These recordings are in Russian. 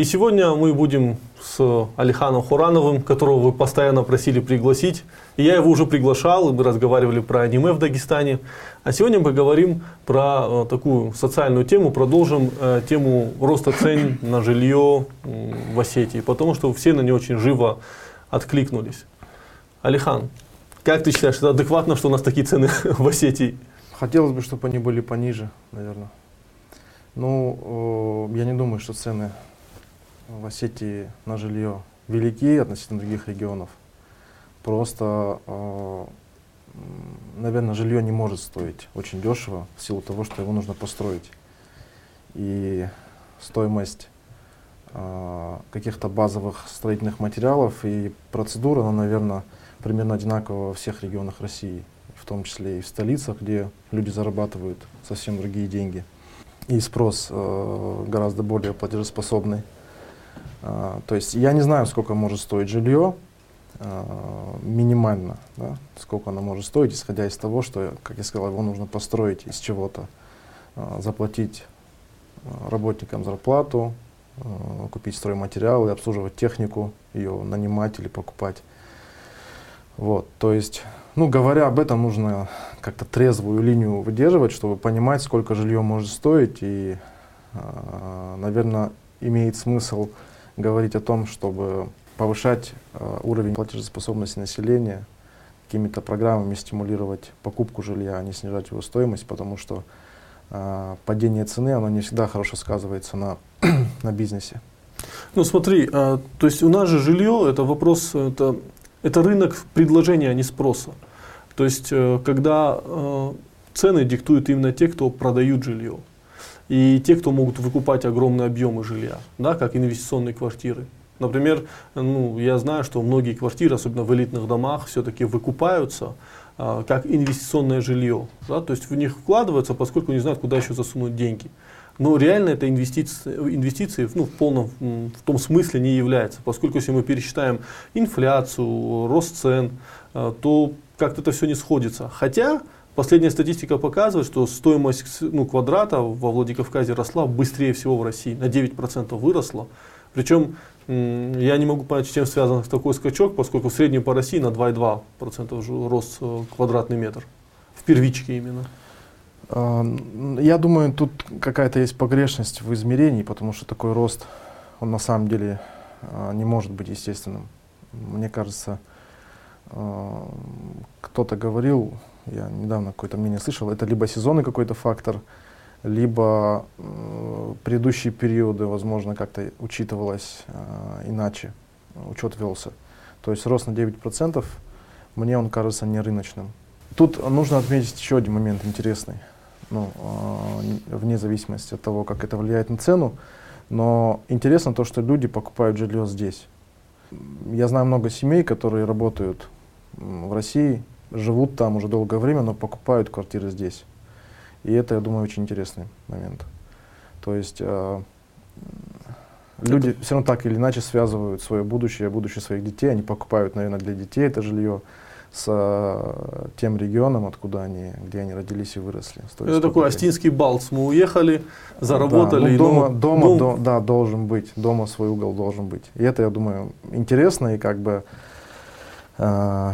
И сегодня мы будем с Алиханом Хурановым, которого вы постоянно просили пригласить. И я его уже приглашал, и мы разговаривали про аниме в Дагестане. А сегодня мы поговорим про э, такую социальную тему, продолжим э, тему роста цен на жилье в Осетии, потому что все на нее очень живо откликнулись. Алихан, как ты считаешь, это адекватно, что у нас такие цены в Осетии? Хотелось бы, чтобы они были пониже, наверное. Ну, я не думаю, что цены в Осетии на жилье велики относительно других регионов. Просто, э, наверное, жилье не может стоить очень дешево в силу того, что его нужно построить. И стоимость э, каких-то базовых строительных материалов и процедур, она, наверное, примерно одинакова во всех регионах России, в том числе и в столицах, где люди зарабатывают совсем другие деньги. И спрос э, гораздо более платежеспособный. А, то есть я не знаю, сколько может стоить жилье, а, минимально, да, сколько оно может стоить, исходя из того, что, как я сказал, его нужно построить из чего-то, а, заплатить работникам зарплату, купить стройматериалы, обслуживать технику, ее нанимать или покупать. Вот, то есть, ну, говоря об этом, нужно как-то трезвую линию выдерживать, чтобы понимать, сколько жилье может стоить, и, наверное, имеет смысл говорить о том, чтобы повышать э, уровень платежеспособности населения, какими-то программами стимулировать покупку жилья, а не снижать его стоимость, потому что э, падение цены, оно не всегда хорошо сказывается на, на бизнесе. Ну смотри, а, то есть у нас же жилье это вопрос, это, это рынок предложения, а не спроса. То есть э, когда э, цены диктуют именно те, кто продают жилье и те, кто могут выкупать огромные объемы жилья, да, как инвестиционные квартиры. Например, ну, я знаю, что многие квартиры, особенно в элитных домах, все-таки выкупаются а, как инвестиционное жилье. Да, то есть в них вкладываются, поскольку не знают, куда еще засунуть деньги. Но реально это инвестиции, инвестиции ну, в полном в том смысле не является, поскольку если мы пересчитаем инфляцию, рост цен, а, то как-то это все не сходится. Хотя Последняя статистика показывает, что стоимость ну, квадрата во Владикавказе росла быстрее всего в России, на 9% выросла. Причем я не могу понять, с чем связан такой скачок, поскольку в среднем по России на 2,2% рост э, квадратный метр. В первичке именно. А, я думаю, тут какая-то есть погрешность в измерении, потому что такой рост, он на самом деле а, не может быть естественным. Мне кажется, а, кто-то говорил, я недавно какое-то мнение слышал, это либо сезонный какой-то фактор, либо э, предыдущие периоды, возможно, как-то учитывалось э, иначе, учет велся. То есть рост на 9%, мне он кажется не рыночным. Тут нужно отметить еще один момент интересный, ну, э, вне зависимости от того, как это влияет на цену, но интересно то, что люди покупают жилье здесь. Я знаю много семей, которые работают в России, живут там уже долгое время, но покупают квартиры здесь. И это, я думаю, очень интересный момент. То есть э, люди все равно так или иначе связывают свое будущее, будущее своих детей. Они покупают, наверное, для детей это жилье с э, тем регионом, откуда они, где они родились и выросли. Это такой астинский балц. Мы уехали, заработали. Да, ну, дома, ну, дома дом... до, да, должен быть. Дома свой угол должен быть. И это, я думаю, интересно и как бы э,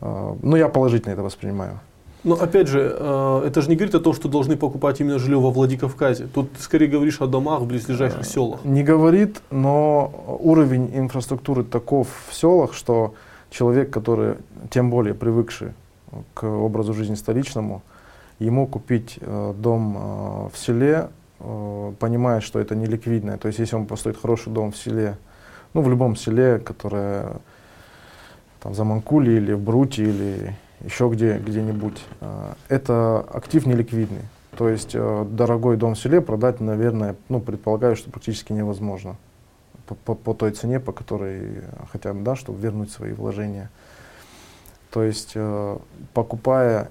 ну, я положительно это воспринимаю. Но опять же, а, это же не говорит о том, что должны покупать именно жилье во Владикавказе. Тут ты скорее говоришь о домах в близлежащих селах. Не говорит, но уровень инфраструктуры таков в селах, что человек, который тем более привыкший к образу жизни столичному, ему купить э, дом э, в селе, э, понимая, что это не ликвидное. То есть если он построит хороший дом в селе, ну в любом селе, которое там, за Манкули или в Бруте или еще где, где-нибудь, а, это актив неликвидный. То есть э, дорогой дом в селе продать, наверное, ну, предполагаю, что практически невозможно по той цене, по которой хотя бы, да, чтобы вернуть свои вложения. То есть, э, покупая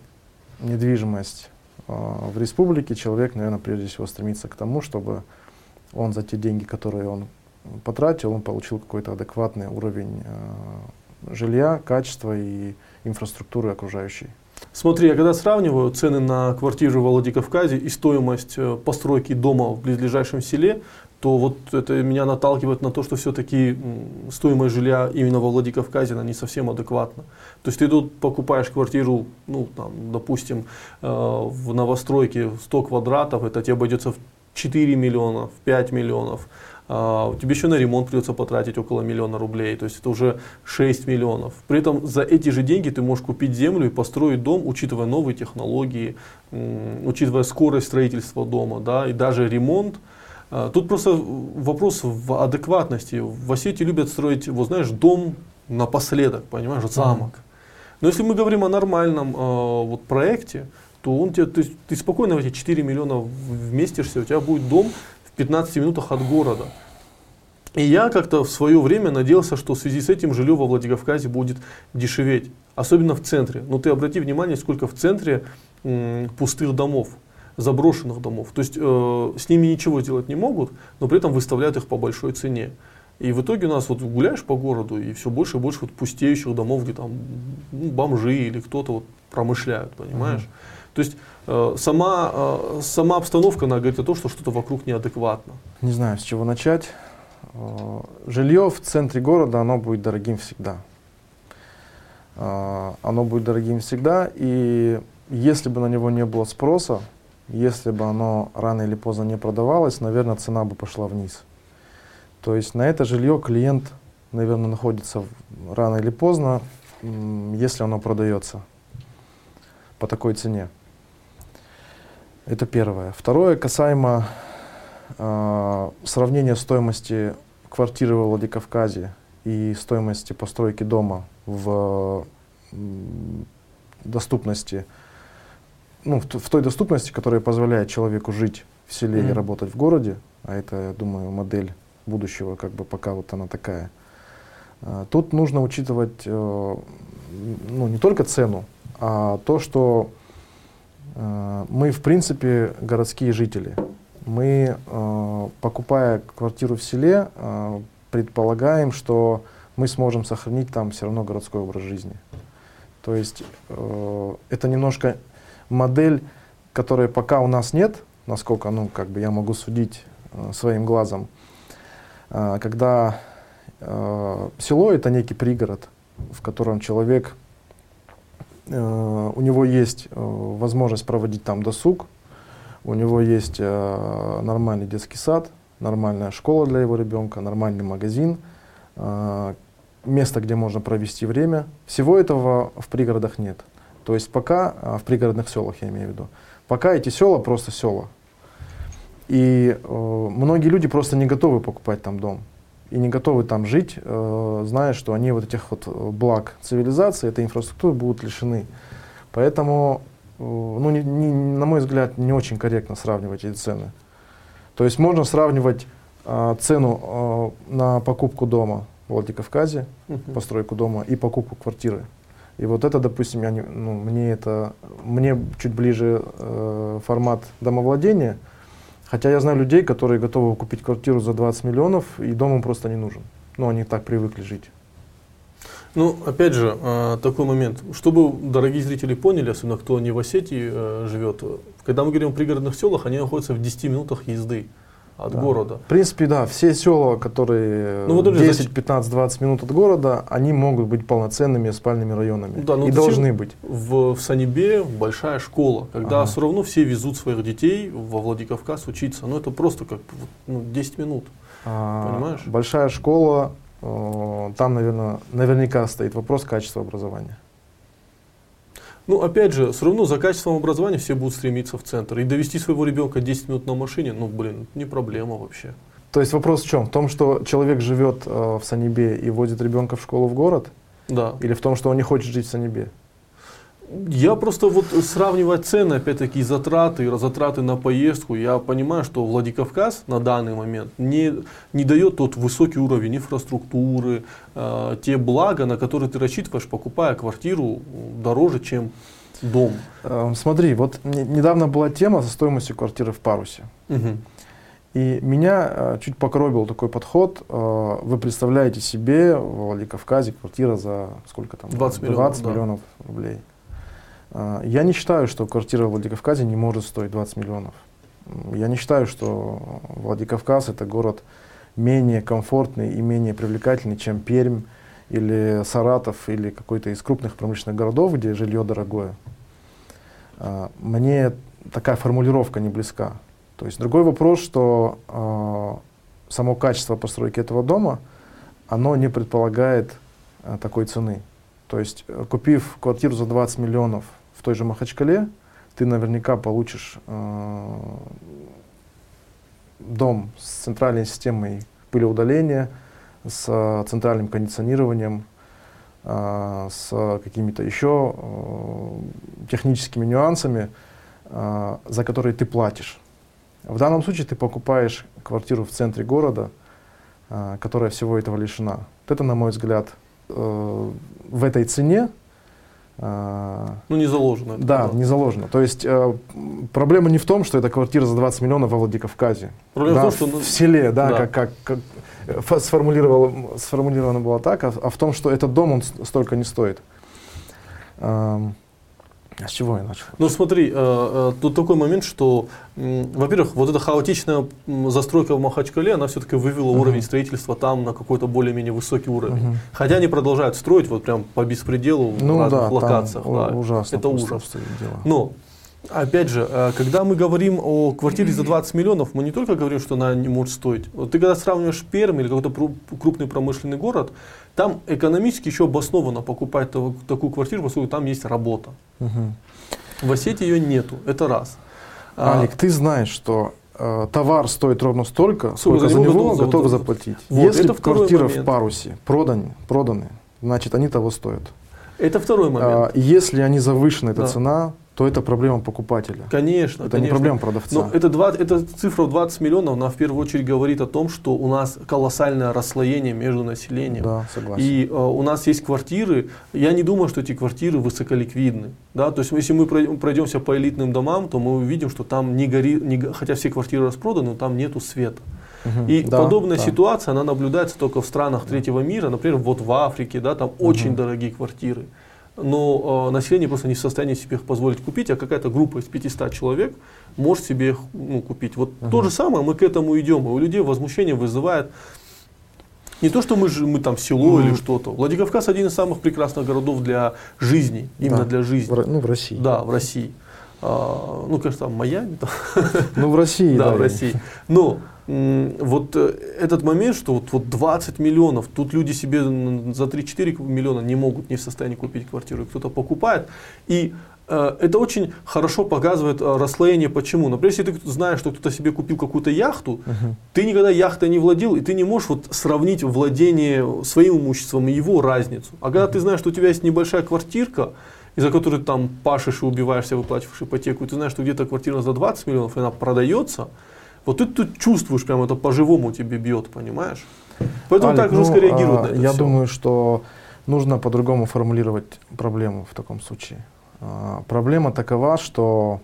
недвижимость э, в республике, человек, наверное, прежде всего стремится к тому, чтобы он за те деньги, которые он потратил, он получил какой-то адекватный уровень жилья, качества и инфраструктуры окружающей. Смотри, я когда сравниваю цены на квартиры в Владикавказе и стоимость э, постройки дома в близлежащем селе, то вот это меня наталкивает на то, что все-таки стоимость жилья именно во Владикавказе, она не совсем адекватна. То есть ты тут покупаешь квартиру, ну, там, допустим, э, в новостройке 100 квадратов, это тебе обойдется в 4 миллиона, в 5 миллионов. Uh, тебе еще на ремонт придется потратить около миллиона рублей, то есть это уже 6 миллионов. При этом за эти же деньги ты можешь купить землю и построить дом, учитывая новые технологии, учитывая скорость строительства дома, да, и даже ремонт. Uh, тут просто вопрос в адекватности. В Осетии любят строить, вот знаешь, дом напоследок, понимаешь, замок. Но если мы говорим о нормальном uh, вот, проекте, то он тебе, ты, ты спокойно в эти 4 миллиона вместишься, у тебя будет дом, 15 минутах от города. И я как-то в свое время надеялся, что в связи с этим жилье во Владикавказе будет дешеветь, особенно в центре. Но ты обрати внимание, сколько в центре м, пустых домов, заброшенных домов. То есть э, с ними ничего сделать не могут, но при этом выставляют их по большой цене. И в итоге у нас вот гуляешь по городу, и все больше и больше вот пустеющих домов, где там ну, бомжи или кто-то вот промышляют, понимаешь? Mm-hmm. То есть сама, э, сама обстановка, она говорит о том, что что-то вокруг неадекватно. Не знаю, с чего начать. Э, жилье в центре города, оно будет дорогим всегда. Оно будет дорогим всегда, и если бы на него не было спроса, если бы оно рано или поздно не продавалось, наверное, цена бы пошла вниз. То есть на это жилье клиент, наверное, находится рано или поздно, если оно продается по такой цене. Это первое. Второе, касаемо э, сравнения стоимости квартиры во Владикавказе и стоимости постройки дома в э, доступности, ну, в, в той доступности, которая позволяет человеку жить в селе mm-hmm. и работать в городе, а это, я думаю, модель будущего, как бы пока вот она такая. Э, тут нужно учитывать э, ну, не только цену, а то, что мы, в принципе, городские жители. Мы, э, покупая квартиру в селе, э, предполагаем, что мы сможем сохранить там все равно городской образ жизни. То есть это немножко модель, которой пока у нас нет, насколько ну, как бы я могу судить своим глазом, когда село это некий пригород, в котором человек Э, у него есть э, возможность проводить там досуг, у него есть э, нормальный детский сад, нормальная школа для его ребенка, нормальный магазин, место, где можно провести время. Всего этого в пригородах нет. То есть пока, в пригородных селах я имею в виду, пока эти села просто села. И э, многие люди просто не готовы покупать там дом и не готовы там жить, э, зная, что они вот этих вот э, благ цивилизации, этой инфраструктуры будут лишены. Поэтому, э, ну, не, не, на мой взгляд, не очень корректно сравнивать эти цены. То есть можно сравнивать э, цену э, на покупку дома в Владикавказе, uh-huh. постройку дома и покупку квартиры. И вот это, допустим, я не, ну, мне это мне чуть ближе э, формат домовладения, Хотя я знаю людей, которые готовы купить квартиру за 20 миллионов, и дом им просто не нужен. Ну, они так привыкли жить. Ну, опять же, а, такой момент. Чтобы дорогие зрители поняли, особенно кто не в Осетии э, живет, когда мы говорим о пригородных селах, они находятся в 10 минутах езды от да. города. В принципе, да, все села, которые ну, вот 10, 15, 20 минут от города, они могут быть полноценными спальными районами. Да, и должны быть. В, в Санебе большая школа, когда ага. все равно все везут своих детей во Владикавказ учиться. Ну, это просто как ну, 10 минут. А, понимаешь? Большая школа, э, там, наверное, наверняка стоит вопрос качества образования. Ну, опять же, все равно за качеством образования все будут стремиться в центр. И довести своего ребенка 10 минут на машине, ну, блин, не проблема вообще. То есть вопрос в чем? В том, что человек живет э, в Санебе и возит ребенка в школу в город? Да. Или в том, что он не хочет жить в Санебе? Я просто вот сравнивая цены, опять-таки, затраты, затраты на поездку, я понимаю, что Владикавказ на данный момент не, не дает тот высокий уровень инфраструктуры, э, те блага, на которые ты рассчитываешь, покупая квартиру дороже, чем дом. Э, смотри, вот недавно была тема со стоимостью квартиры в Парусе. Угу. И меня э, чуть покоробил такой подход. Э, вы представляете себе в Владикавказе квартира за сколько там? 20 миллионов, 20 миллионов рублей. А, я не считаю, что квартира в Владикавказе не может стоить 20 миллионов. Я не считаю, что Владикавказ это город менее комфортный и менее привлекательный, чем Пермь или Саратов или какой-то из крупных промышленных городов, где жилье дорогое. А, мне такая формулировка не близка. То есть другой вопрос, что э, само качество постройки этого дома, оно не предполагает такой цены. То есть, э, купив квартиру за 20 миллионов в той же Махачкале, ты наверняка получишь э, дом с центральной системой пылеудаления, с э, центральным кондиционированием, э, с какими-то еще э, техническими нюансами, э, за которые ты платишь. В данном случае ты покупаешь квартиру в центре города, э, которая всего этого лишена. Вот это, на мой взгляд, э, в этой цене ну, не заложено. Да, да, не заложено. То есть э, проблема не в том, что это квартира за 20 миллионов в Владикавказе. Проблема да, в том, что... В селе, да, да. Как, как, как сформулировано, сформулировано было так, а, а в том, что этот дом, он столько не стоит. Эм, а с чего я начал? Ну смотри, э, э, тут такой момент, что, во-первых, вот эта хаотичная застройка в Махачкале, она все-таки вывела uh-huh. уровень строительства там на какой-то более-менее высокий уровень. Uh-huh. Хотя они продолжают строить вот прям по беспределу ну, в разных да, локациях. да, ужасно. Это ужас. Но Опять же, э, когда мы говорим о квартире за 20 миллионов, мы не только говорим, что она не может стоить. Вот ты когда сравниваешь Пермь или какой-то крупный промышленный город, там экономически еще обоснованно покупать такую квартиру, поскольку там есть работа. Угу. В Осетии ее нету, это раз. Алик, а, ты знаешь, что э, товар стоит ровно столько, сколько, сколько за него готовы, готовы заплатить. Вот, Если квартира момент. в парусе проданы, проданы, значит они того стоят. Это второй момент. А, если они завышены, эта да. цена, то это проблема покупателя. Конечно. Это конечно. не проблема продавца. Но это, 20, эта цифра в 20 миллионов, она в первую очередь говорит о том, что у нас колоссальное расслоение между населением. Да, согласен. И э, у нас есть квартиры, я не думаю, что эти квартиры высоколиквидны. Да? То есть если мы пройдемся по элитным домам, то мы увидим, что там не горит, не, хотя все квартиры распроданы, но там нету света. Угу, и да, подобная да. ситуация, она наблюдается только в странах третьего мира, например, вот в Африке, да, там угу. очень дорогие квартиры но э, население просто не в состоянии себе их позволить купить, а какая-то группа из 500 человек может себе их ну, купить. Вот uh-huh. то же самое мы к этому идем, и у людей возмущение вызывает не то, что мы, же, мы там село mm. или что-то. Владикавказ один из самых прекрасных городов для жизни, именно да. для жизни. В, ну, в России. Да, в России. А, ну, конечно, там Майами. Ну, в России. Да, в России. Но вот э, этот момент, что вот, вот 20 миллионов, тут люди себе за 3-4 миллиона не могут, не в состоянии купить квартиру, кто-то покупает. И э, это очень хорошо показывает э, расслоение, почему. Например, если ты знаешь, что кто-то себе купил какую-то яхту, uh-huh. ты никогда яхтой не владел, и ты не можешь вот сравнить владение своим имуществом и его разницу. А когда uh-huh. ты знаешь, что у тебя есть небольшая квартирка, из-за которой там пашешь и убиваешься, выплачиваешь ипотеку, и ты знаешь, что где-то квартира за 20 миллионов, и она продается, вот ты тут чувствуешь, прям это по-живому тебе бьет, понимаешь? Поэтому Алик, так ну, жестко реагируют а, на это Я все. думаю, что нужно по-другому формулировать проблему в таком случае. А, проблема такова, что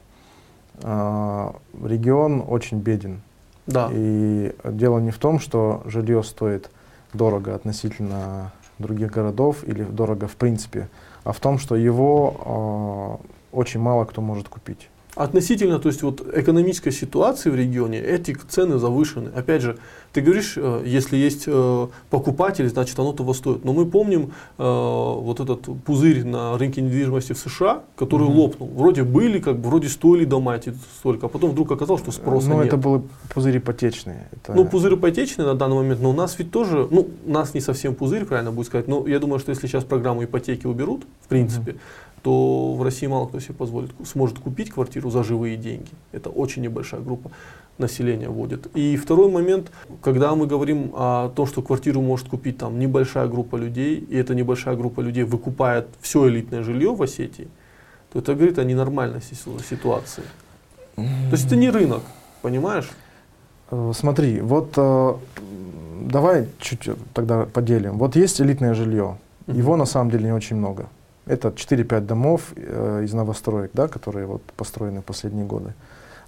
а, регион очень беден. Да. И дело не в том, что жилье стоит дорого относительно других городов или дорого в принципе, а в том, что его э, очень мало кто может купить. Относительно, то есть вот экономической ситуации в регионе, эти цены завышены. Опять же, ты говоришь, э, если есть э, покупатель, значит оно того стоит. Но мы помним э, вот этот пузырь на рынке недвижимости в США, который угу. лопнул. Вроде были, как бы вроде стоили дома эти столько, а потом вдруг оказалось, что спроса ну, нет. Ну это были пузыри ипотечные. Это... Ну пузырь ипотечный на данный момент, но у нас ведь тоже, ну у нас не совсем пузырь, правильно будет сказать, но я думаю, что если сейчас программу ипотеки уберут, в принципе, угу то в России мало кто себе позволит, сможет купить квартиру за живые деньги. Это очень небольшая группа населения вводит. И второй момент, когда мы говорим о том, что квартиру может купить там небольшая группа людей, и эта небольшая группа людей выкупает все элитное жилье в Осетии, то это говорит о ненормальности ситуации. То есть это не рынок, понимаешь? Э, смотри, вот э, давай чуть тогда поделим. Вот есть элитное жилье, его на самом деле не очень много. Это 4-5 домов э, из новостроек, да, которые вот построены в последние годы.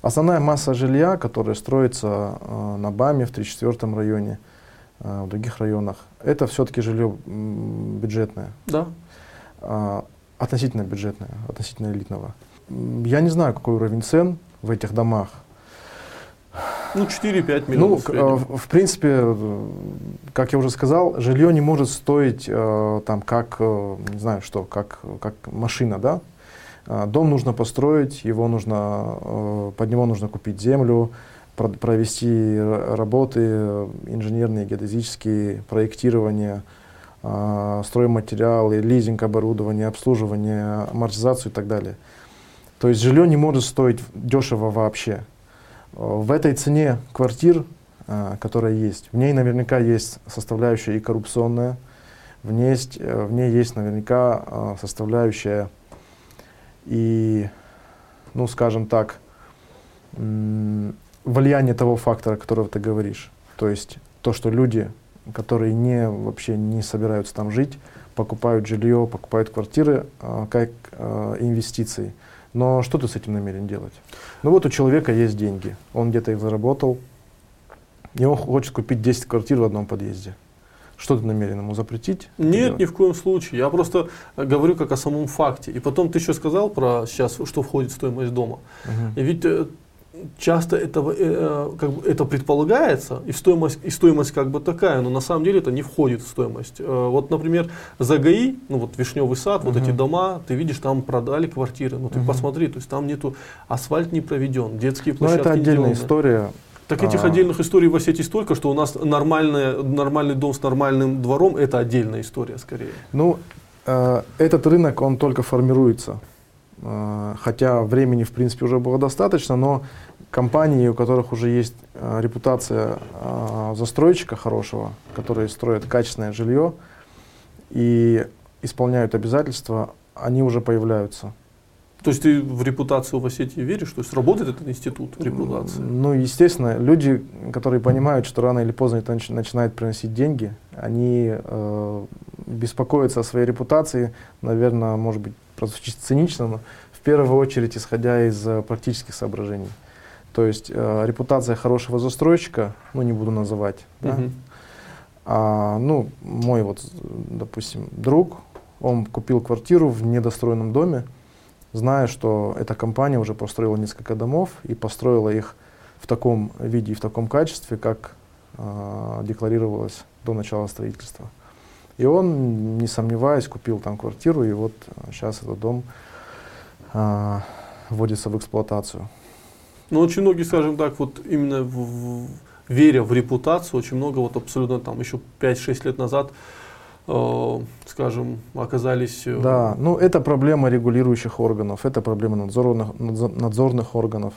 Основная масса жилья, которая строится э, на БАМе в 34 районе, э, в других районах, это все-таки жилье бюджетное. Да. Э, относительно бюджетное, относительно элитного. Я не знаю, какой уровень цен в этих домах. Ну, 4-5 Ну, миллионов. э, в в принципе, э, как я уже сказал, жилье не может стоить э, там как, э, не знаю что, как, как машина, да? Дом нужно построить, его нужно, э, под него нужно купить землю, про- провести работы э, инженерные, геодезические, проектирование, стройматериалы, лизинг оборудования, обслуживание, амортизацию и так далее. То есть жилье не может стоить дешево вообще. В этой цене квартир, э, которая есть, в ней наверняка есть составляющая и коррупционная, в ней есть, э, в ней есть наверняка э, составляющая и, ну, скажем так, влияние того фактора, о котором ты говоришь. То есть то, что люди, которые не, вообще не собираются там жить, покупают жилье, покупают квартиры э, как инвестиции. Но что ты с этим намерен делать? Ну вот у человека есть деньги, он где-то их заработал, и он хочет купить 10 квартир в одном подъезде. Что ты намерен ему запретить? Нет, делать? ни в коем случае. Я просто э, говорю как о самом факте. И потом ты еще сказал про сейчас, что входит в стоимость дома. Мгм. И ведь э, часто этого, э, как бы это предполагается, и стоимость, и стоимость как бы такая, но на самом деле это не входит в стоимость. Э, вот, например, за ГАИ, ну вот Вишневый сад, вот Мгм. эти дома, ты видишь, там продали квартиры, ну ты Мгм. посмотри, то есть там нету, асфальт не проведен, детские Но площадки Ну, это отдельная история. Так этих А. отдельных историй в Осетии столько, что у нас нормальная, нормальный дом с нормальным двором, это отдельная история скорее. Ну, э, этот рынок, он только формируется. Э, хотя времени, в принципе, уже было достаточно, но компании, у которых уже есть э, репутация э, застройщика хорошего, которые строят качественное жилье и исполняют обязательства, они уже появляются. То есть ты в репутацию в Осетии веришь? То есть работает этот институт репутации? Ну, естественно, люди, которые понимают, что рано или поздно это нач- начинает приносить деньги, они э, беспокоятся о своей репутации, наверное, может быть, прозвучит цинично, но в первую очередь исходя из э, практических соображений. То есть э, репутация хорошего застройщика, ну, не буду называть, да, Мгм. а, ну, мой вот, допустим, друг, он купил квартиру в недостроенном доме, зная, что эта компания уже построила несколько домов и построила их в таком виде и в таком качестве, как а, декларировалось до начала строительства. И он, не сомневаясь, купил там квартиру, и вот сейчас этот дом а, вводится в эксплуатацию. Но очень многие, скажем так, вот именно в, в- веря в репутацию, очень много вот абсолютно там еще 5-6 лет назад, э, скажем, оказались... э, Да, ну это проблема регулирующих органов, это проблема надзорных, надзо- надзорных органов,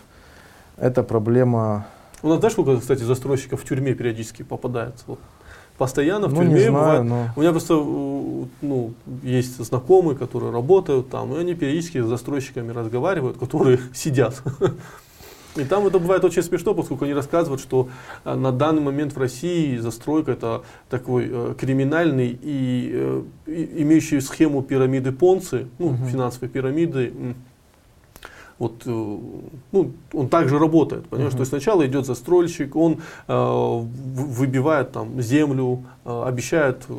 это проблема, У нас, знаешь, сколько, кстати, застройщиков в тюрьме периодически попадается? Вот постоянно в ну тюрьме знаю, бывает. но У меня просто ну, есть знакомые, которые работают там, и они периодически с застройщиками разговаривают, которые сидят. И там это бывает очень смешно, поскольку они рассказывают, что э, на данный момент в России застройка это такой э, криминальный и, э, и- имеющий схему пирамиды Понци, ну, Мгм. финансовой пирамиды. Вот, э, ну, он также работает, понимаешь? Мгм. То есть сначала идет застройщик, он э, выбивает там землю, э, обещает э,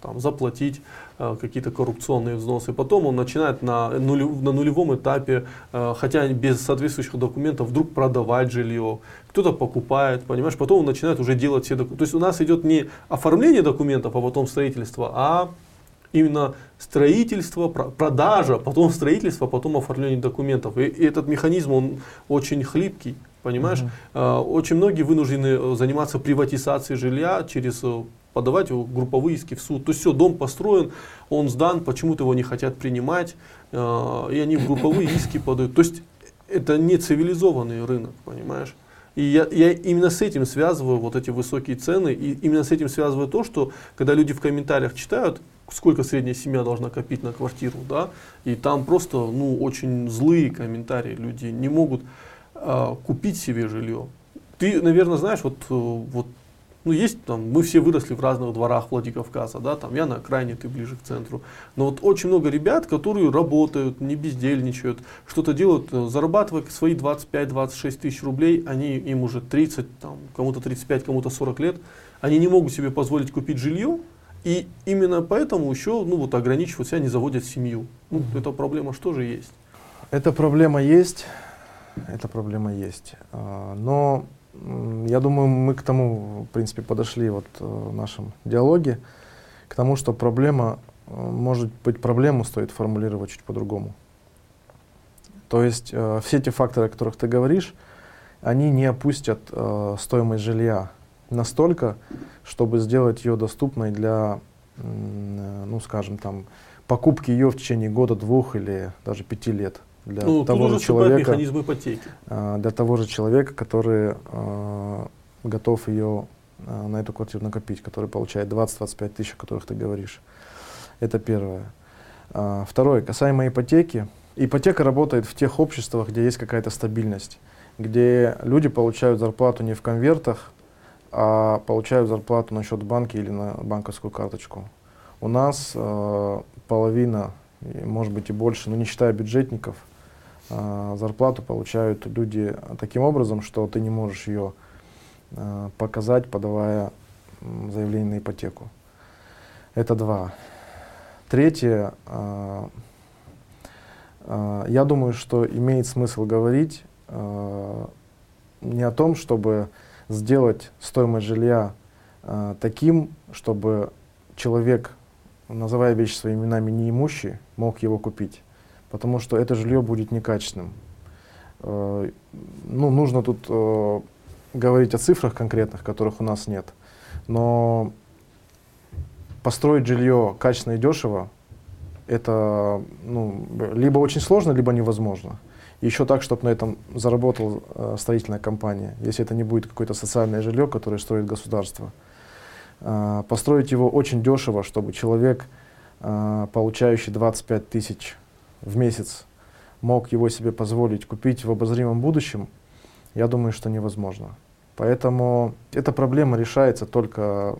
там, заплатить э, какие-то коррупционные взносы. Потом он начинает на, нулев- на нулевом этапе, э, хотя без соответствующих документов, вдруг продавать жилье. Кто-то покупает, понимаешь? Потом он начинает уже делать все документы. То есть у нас идет не оформление документов, а потом строительство, а именно строительство, про- продажа, потом строительство, потом оформление документов. И, и этот механизм, он очень хлипкий, понимаешь? Э, Очень многие вынуждены э, заниматься приватизацией жилья через э, подавать групповые иски в суд. То есть все, дом построен, он сдан, почему-то его не хотят принимать, э, и они в групповые иски подают. То есть это не цивилизованный рынок, понимаешь? И я, я именно с этим связываю вот эти высокие цены, и именно с этим связываю то, что когда люди в комментариях читают, сколько средняя семья должна копить на квартиру, да, и там просто, ну, очень злые комментарии, люди не могут а, купить себе жилье. Ты, наверное, знаешь, вот, э, вот ну, есть там, мы все выросли в разных дворах Владикавказа, да, там я на окраине, ты ближе к центру. Но вот очень много ребят, которые работают, не бездельничают, что-то делают, э, зарабатывая свои 25-26 тысяч рублей, они, им уже 30, там, кому-то 35, кому-то 40 лет, они не могут себе позволить купить жилье, и именно поэтому еще, ну, вот ограничивают себя, не заводят семью. Ну, Мгм. эта проблема что же есть? Эта проблема есть, эта проблема есть. А, Но я думаю, мы к тому, в принципе, подошли вот э, в нашем диалоге, к тому, что проблема, э, может быть, проблему стоит формулировать чуть по-другому. То есть э, все те факторы, о которых ты говоришь, они не опустят э, стоимость жилья настолько, чтобы сделать ее доступной для, ну, скажем, там, покупки ее в течение года, двух или даже пяти лет для ну, того же человека, механизм ипотеки. Э, для того же человека, который э, готов ее э, на эту квартиру накопить, который получает 20-25 тысяч, о которых ты говоришь. Это первое. Э, второе, касаемо ипотеки. Ипотека работает в тех обществах, где есть какая-то стабильность, где люди получают зарплату не в конвертах, а получают зарплату на счет банки или на банковскую карточку. У нас э, половина, может быть и больше, но не считая бюджетников, э, зарплату получают люди таким образом, что ты не можешь ее э, показать, подавая заявление на ипотеку. Это два. Третье, э, э, я думаю, что имеет смысл говорить э, не о том, чтобы сделать стоимость жилья э, таким, чтобы человек, называя вещи своими именами, неимущий, мог его купить. Потому что это жилье будет некачественным. Э, ну, нужно тут э, говорить о цифрах конкретных, которых у нас нет. Но построить жилье качественно и дешево, это ну, либо очень сложно, либо невозможно еще так, чтобы на этом заработала э, строительная компания, если это не будет какое-то социальное жилье, которое строит государство. Э, построить его очень дешево, чтобы человек, э, получающий 25 тысяч в месяц, мог его себе позволить купить в обозримом будущем, я думаю, что невозможно. Поэтому эта проблема решается только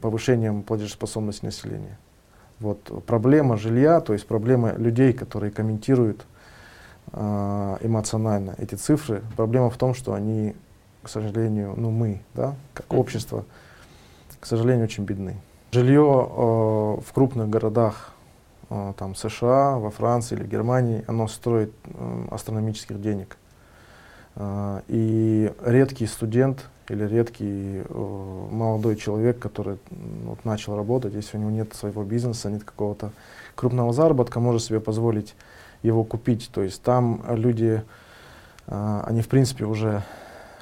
повышением платежеспособности населения. Вот проблема жилья, то есть проблема людей, которые комментируют эмоционально эти цифры. Проблема в том, что они, к сожалению, ну мы, да, как общество, к сожалению, очень бедны. Жилье э, в крупных городах, э, там США, во Франции или Германии, оно стоит э, астрономических денег. Э, и редкий студент или редкий э, молодой человек, который вот, начал работать, если у него нет своего бизнеса, нет какого-то крупного заработка, может себе позволить его купить. То есть там люди, а, они в принципе уже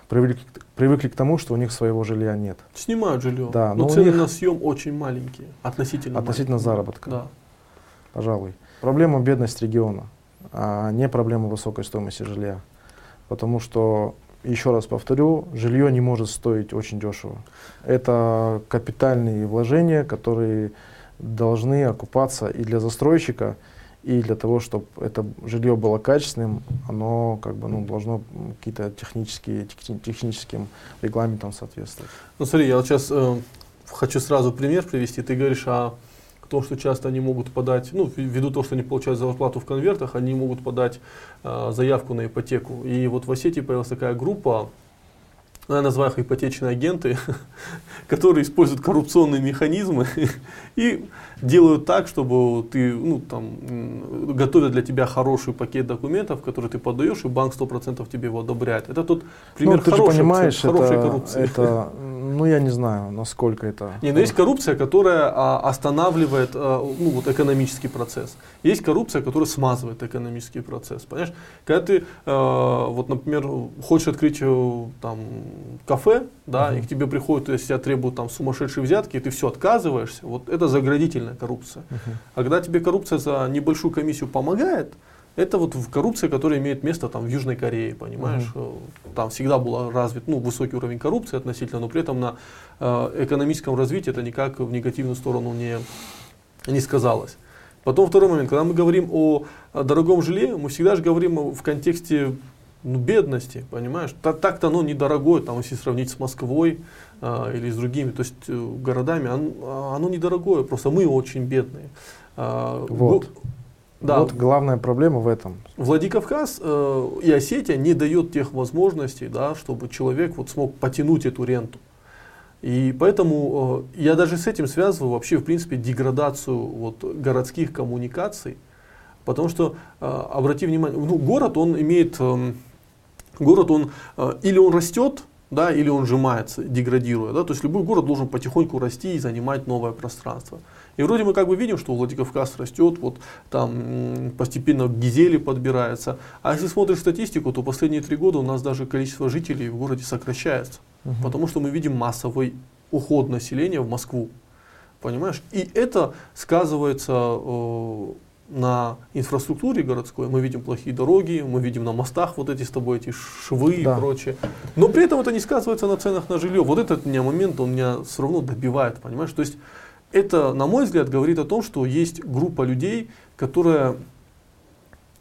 привыкли, привыкли к тому, что у них своего жилья нет. Снимают жилье, да, но, но цены них, на съем очень маленькие, относительно Относительно маленькие. заработка, да. пожалуй. Проблема бедность региона, а не проблема высокой стоимости жилья. Потому что, еще раз повторю, жилье не может стоить очень дешево. Это капитальные вложения, которые должны окупаться и для застройщика, и для того, чтобы это жилье было качественным, оно как бы, ну, должно какие-то технические, техническим регламентам соответствовать. Ну смотри, я вот сейчас э, хочу сразу пример привести. Ты говоришь о том, что часто они могут подать, ну, ввиду того, что они получают зарплату в конвертах, они могут подать э, заявку на ипотеку. И вот в Осетии появилась такая группа, я называю их ипотечные агенты, которые используют коррупционные механизмы и делают так, чтобы ты, ну, там, готовят для тебя хороший пакет документов, который ты подаешь, и банк 100% тебе его одобряет. Это тот пример ну, ты хорошей, понимаешь, хорошей это, коррупции. Это, ну, я не знаю, насколько это... Не, но есть коррупция, которая а, останавливает а, ну, вот, экономический процесс. Есть коррупция, которая смазывает экономический процесс. Понимаешь? Когда ты, а, вот, например, хочешь открыть э, там, кафе, да, uh-huh. и к тебе приходят, если тебя требуют там сумасшедшие взятки, и ты все отказываешься, вот это заградительная коррупция. Uh-huh. А когда тебе коррупция за небольшую комиссию помогает, это вот коррупция, которая имеет место там в Южной Корее, понимаешь? Uh-huh. Там всегда был развит ну, высокий уровень коррупции относительно, но при этом на э, экономическом развитии это никак в негативную сторону не, не сказалось. Потом второй момент, когда мы говорим о, о дорогом жилье, мы всегда же говорим в контексте ну, бедности, понимаешь? Так, так-то оно недорогое, там, если сравнить с Москвой а, или с другими, то есть э, городами, оно, оно недорогое, просто мы очень бедные. А, вот. Да. Вот главная проблема в этом. Владикавказ э, и Осетия не дает тех возможностей, да, чтобы человек вот смог потянуть эту ренту. И поэтому э, я даже с этим связываю вообще, в принципе, деградацию вот, городских коммуникаций. Потому что, э, обрати внимание, ну, город, он имеет... Э, город, он э, или он растет, да, или он сжимается, деградируя. Да? То есть любой город должен потихоньку расти и занимать новое пространство. И вроде мы как бы видим, что Владикавказ растет, вот там постепенно Гизели подбирается. А если смотришь статистику, то последние три года у нас даже количество жителей в городе сокращается. Угу. Потому что мы видим массовый уход населения в Москву. Понимаешь? И это сказывается э, на инфраструктуре городской. Мы видим плохие дороги, мы видим на мостах вот эти с тобой эти швы да. и прочее. Но при этом это не сказывается на ценах на жилье. Вот этот меня момент, он меня все равно добивает, понимаешь? То есть это, на мой взгляд, говорит о том, что есть группа людей, которая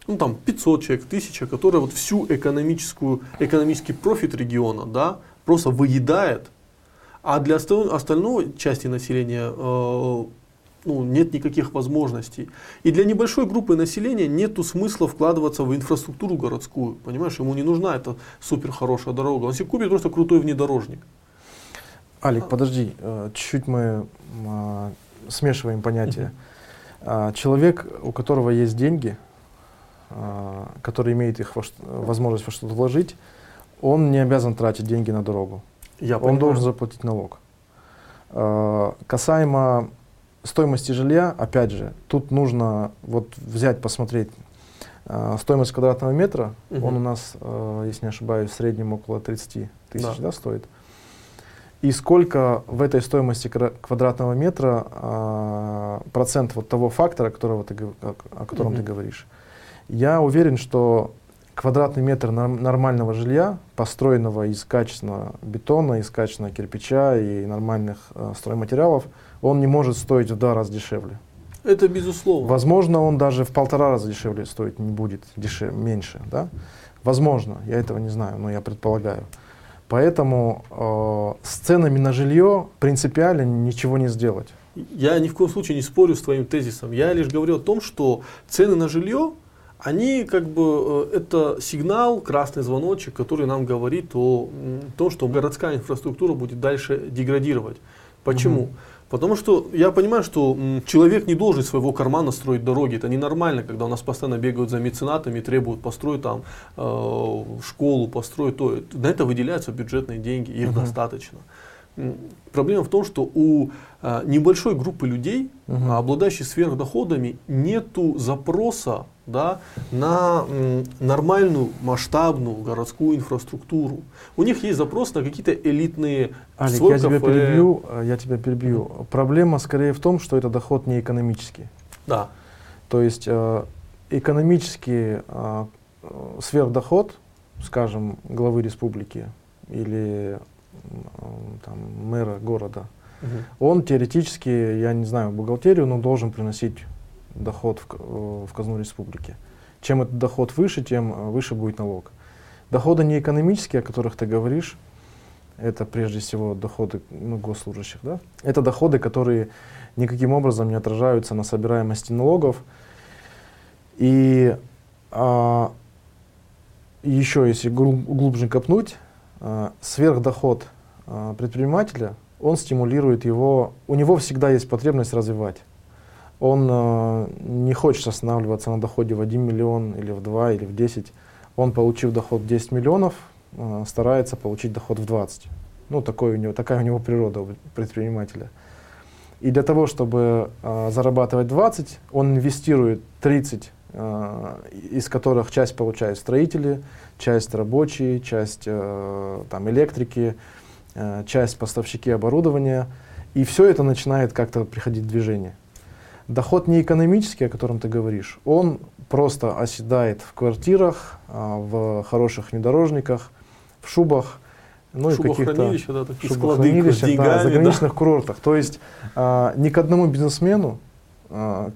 ну там 500 человек, 1000, которая вот всю экономическую, экономический профит региона, да, просто выедает а для остальной части населения э, ну, нет никаких возможностей. И для небольшой группы населения нет смысла вкладываться в инфраструктуру городскую. Понимаешь, ему не нужна эта супер хорошая дорога. Он себе купит просто крутой внедорожник. Алик, подожди, э, чуть-чуть мы э, смешиваем понятия. Uh-huh. Человек, у которого есть деньги, который имеет их возможность во что-то вложить, он не обязан тратить деньги на дорогу. Я он понимаю. должен заплатить налог. Касаемо стоимости жилья, опять же, тут нужно вот взять, посмотреть э, стоимость квадратного метра. Угу. Он у нас, э, если не ошибаюсь, в среднем около 30 тысяч да. Да, стоит. И сколько в этой стоимости квадратного метра э, процент вот того фактора, которого ты, о котором угу. ты говоришь. Я уверен, что квадратный метр нормального жилья, построенного из качественного бетона, из качественного кирпича и нормальных э, стройматериалов, он не может стоить в два раза дешевле. Это безусловно. Возможно, он даже в полтора раза дешевле стоить не будет, дешевле, меньше. Да? Возможно, я этого не знаю, но я предполагаю. Поэтому э, с ценами на жилье принципиально ничего не сделать. Я ни в коем случае не спорю с твоим тезисом. Я лишь говорю о том, что цены на жилье они как бы, э, это сигнал, красный звоночек, который нам говорит о том, что городская инфраструктура будет дальше деградировать. Почему? Угу. Потому что я понимаю, что человек не должен своего кармана строить дороги. Это ненормально, когда у нас постоянно бегают за меценатами, требуют построить там э, школу, построить то. На это выделяются бюджетные деньги, их угу. достаточно. Проблема в том, что у а, небольшой группы людей, угу. обладающих сверхдоходами, нету запроса да, на м, нормальную масштабную городскую инфраструктуру. У них есть запрос на какие-то элитные Алик, я тебя перебью, я тебя перебью. Угу. Проблема скорее в том, что это доход не экономический. Да. То есть э, экономический э, сверхдоход, скажем, главы республики или там, мэра города, угу. он теоретически, я не знаю, бухгалтерию, но должен приносить доход в, э, в казну республики. Чем этот доход выше, тем э, выше будет налог. Доходы не экономические, о которых ты говоришь, это прежде всего доходы ну, госслужащих. Да? Это доходы, которые никаким образом не отражаются на собираемости налогов. И а, еще, если глубже копнуть, сверхдоход а, предпринимателя, он стимулирует его, у него всегда есть потребность развивать. Он а, не хочет останавливаться на доходе в 1 миллион или в 2 или в 10. Он, получив доход в 10 миллионов, старается получить доход в 20. Ну, такой у него, такая у него природа у предпринимателя. И для того, чтобы э, зарабатывать 20, он инвестирует 30 Э, из которых часть получают строители, часть рабочие, часть э, там, электрики, э, часть поставщики оборудования. И все это начинает как-то приходить в движение. Доход не экономический, о котором ты говоришь, он просто оседает в квартирах, в хороших внедорожниках, в шубах, ну и каких-то да, шубохранилища, да, заграничных да. курортах. То есть а, ни к одному бизнесмену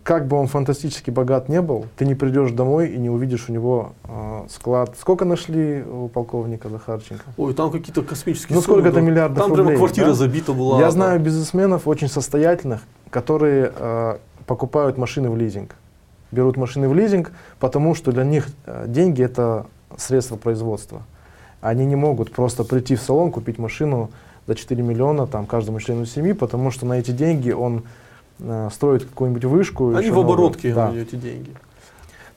как бы он фантастически богат не был, ты не придешь домой и не увидишь у него э, склад. Сколько нашли у полковника Захарченко? Ой, там какие-то космические Ну сколько это миллиардов там рублей? Там прямо квартира да? забита была. Я знаю бизнесменов очень состоятельных, которые э, покупают машины в лизинг. Берут машины в лизинг, потому что для них деньги это средство производства. Они не могут просто прийти в салон, купить машину за 4 миллиона там, каждому члену семьи, потому что на эти деньги он строить какую-нибудь вышку. Они в оборотке да. эти деньги.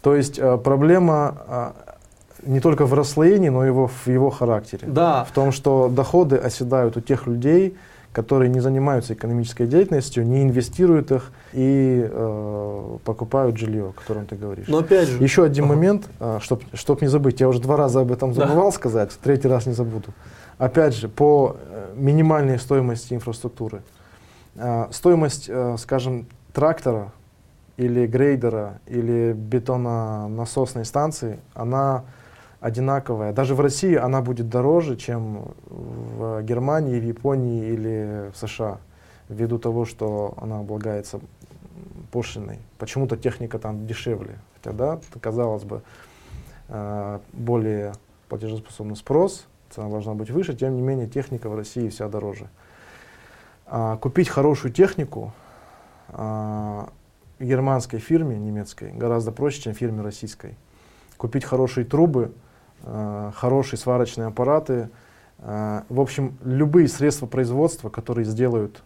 То есть э, проблема, э, не только в расслоении, но и в его характере. Да. В том, что доходы оседают у тех людей, которые не занимаются экономической деятельностью, не инвестируют их и э, покупают жилье, о котором ты говоришь. Но опять же... Еще один ага. момент, э, чтобы чтоб не забыть, я уже два раза об этом забывал да. сказать, третий раз не забуду. Опять же, по э, минимальной стоимости инфраструктуры. Э, стоимость, э, скажем, трактора или грейдера или бетононасосной станции, она одинаковая. Даже в России она будет дороже, чем в Германии, в Японии или в США, ввиду того, что она облагается пошлиной. Почему-то техника там дешевле. Хотя, да, казалось бы, э, более платежеспособный спрос, цена должна быть выше, тем не менее техника в России вся дороже. А, купить хорошую технику а, германской фирме немецкой гораздо проще, чем фирме российской. Купить хорошие трубы, э, хорошие сварочные аппараты, в общем, любые средства производства, которые сделают,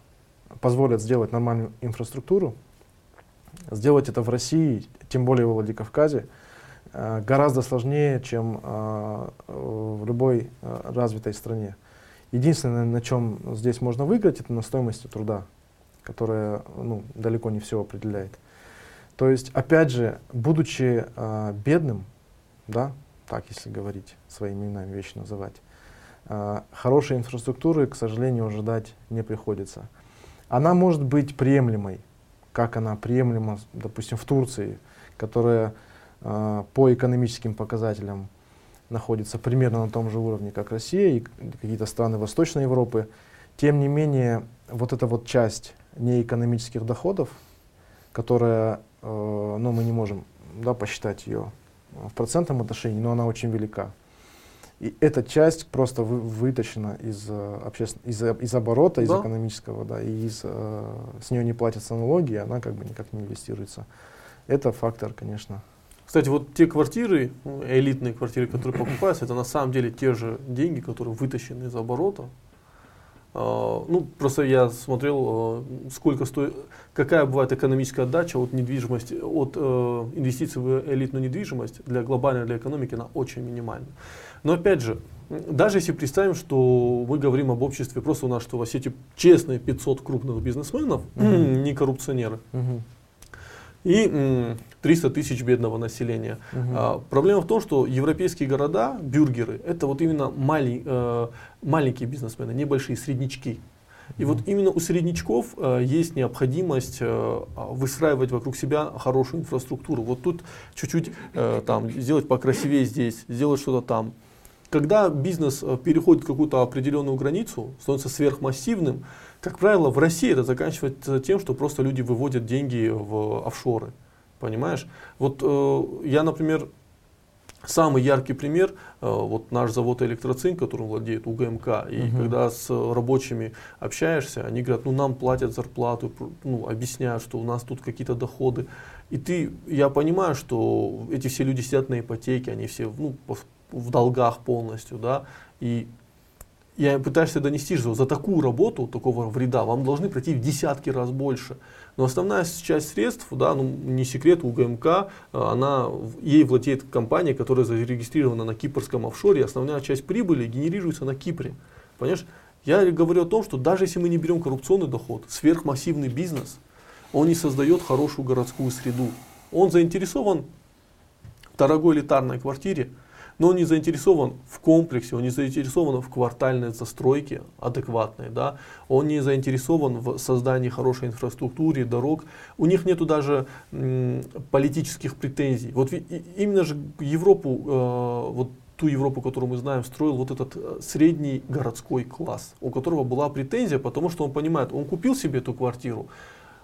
позволят сделать нормальную инфраструктуру, сделать это в России, тем более в Владикавказе, гораздо сложнее, чем в любой развитой стране. Единственное, на чем здесь можно выиграть, это на стоимости труда которая ну, далеко не все определяет. То есть, опять же, будучи э, бедным, да, так если говорить, своими именами вещи называть, э, хорошей инфраструктуры, к сожалению, ожидать не приходится. Она может быть приемлемой, как она приемлема, допустим, в Турции, которая э, по экономическим показателям находится примерно на том же уровне, как Россия и какие-то страны Восточной Европы. Тем не менее, вот эта вот часть неэкономических доходов, которая, э, ну, мы не можем да, посчитать ее в процентном отношении, но она очень велика. И эта часть просто вы, вытащена из, э, обществен... из, из оборота, да. из экономического, да, и из, э, с нее не платятся налоги, она как бы никак не инвестируется. Это фактор, конечно. Кстати, вот те квартиры, элитные квартиры, которые покупаются, это на самом деле те же деньги, которые вытащены из оборота, а, ну, просто я смотрел, а, сколько стоит, какая бывает экономическая отдача от недвижимости, от э, инвестиций в элитную недвижимость для глобальной, для экономики, она очень минимальна. Но опять же, даже если представим, что мы говорим об обществе, просто у нас, что в Осетии честные 500 крупных бизнесменов, uh-huh. не коррупционеры, uh-huh и 300 тысяч бедного населения. Угу. А, проблема в том, что европейские города, бюргеры, это вот именно мали, э, маленькие бизнесмены, небольшие, среднячки. И вот именно у среднячков э, есть необходимость э, выстраивать вокруг себя хорошую инфраструктуру. Вот тут чуть-чуть э, там сделать покрасивее здесь, сделать что-то там. Когда бизнес э, переходит какую-то определенную границу, становится сверхмассивным, как правило, в России это заканчивается тем, что просто люди выводят деньги в офшоры. Понимаешь? Вот э, я, например, самый яркий пример, э, вот наш завод электроцинк, которым владеет УГМК, и угу. когда с рабочими общаешься, они говорят, ну нам платят зарплату, ну, объясняют, что у нас тут какие-то доходы. И ты, я понимаю, что эти все люди сидят на ипотеке, они все ну, в долгах полностью, да, и я пытаешься донести, что за такую работу, такого вреда, вам должны пройти в десятки раз больше. Но основная часть средств, да, ну, не секрет, у ГМК, э, она, ей владеет компания, которая зарегистрирована на кипрском офшоре, основная часть прибыли генерируется на Кипре. Понимаешь? Я говорю о том, что даже если мы не берем коррупционный доход, сверхмассивный бизнес, он не создает хорошую городскую среду. Он заинтересован в дорогой элитарной квартире, но он не заинтересован в комплексе, он не заинтересован в квартальной застройке адекватной, да? он не заинтересован в создании хорошей инфраструктуры, дорог. У них нет даже м, политических претензий. Вот именно же Европу, э, вот ту Европу, которую мы знаем, строил вот этот э, средний городской класс, у которого была претензия, потому что он понимает, он купил себе эту квартиру,